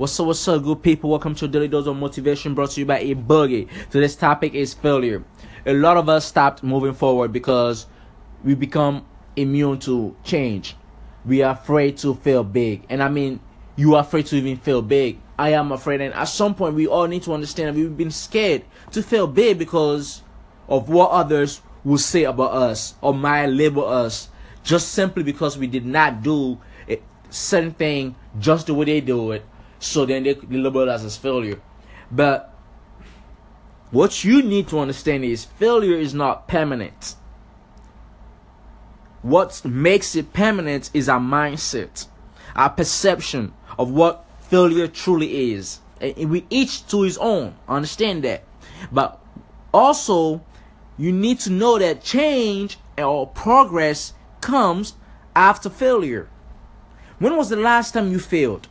What's up, what's up, good people? Welcome to Daily Dose of Motivation brought to you by a boogie. Today's topic is failure. A lot of us stopped moving forward because we become immune to change. We are afraid to fail big. And I mean, you are afraid to even fail big. I am afraid. And at some point, we all need to understand that we've been scared to fail big because of what others will say about us or might label us just simply because we did not do a certain thing just the way they do it. So then they, they label us as failure. But what you need to understand is failure is not permanent. What makes it permanent is our mindset, our perception of what failure truly is. And we each to his own. Understand that. But also, you need to know that change or progress comes after failure. When was the last time you failed?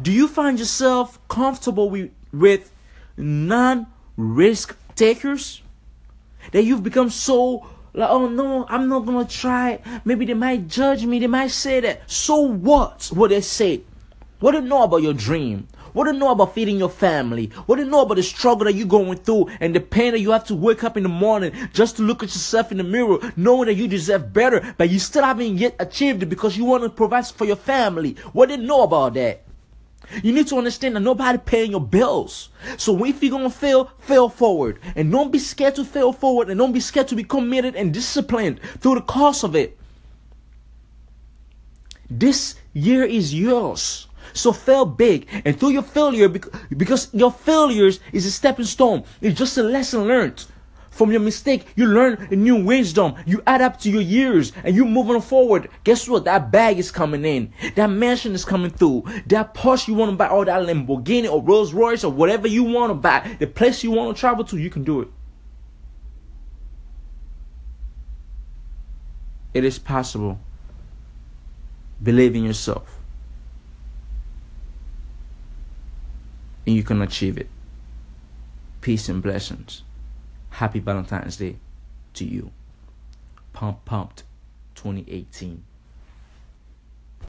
Do you find yourself comfortable with, with non risk takers? That you've become so like, oh no, I'm not gonna try. Maybe they might judge me. They might say that. So what? What they say? What do you know about your dream? What do you know about feeding your family? What do you know about the struggle that you're going through and the pain that you have to wake up in the morning just to look at yourself in the mirror, knowing that you deserve better, but you still haven't yet achieved it because you want to provide for your family? What do you know about that? You need to understand that nobody paying your bills. So if you're gonna fail, fail forward. And don't be scared to fail forward and don't be scared to be committed and disciplined through the course of it. This year is yours. So fail big and through your failure because your failures is a stepping stone. It's just a lesson learned. From your mistake, you learn a new wisdom. You add up to your years and you moving forward. Guess what? That bag is coming in. That mansion is coming through. That Porsche you want to buy or that Lamborghini or Rolls Royce or whatever you want to buy. The place you want to travel to, you can do it. It is possible. Believe in yourself. And you can achieve it. Peace and blessings. Happy Valentine's Day to you. Pump Pumped 2018.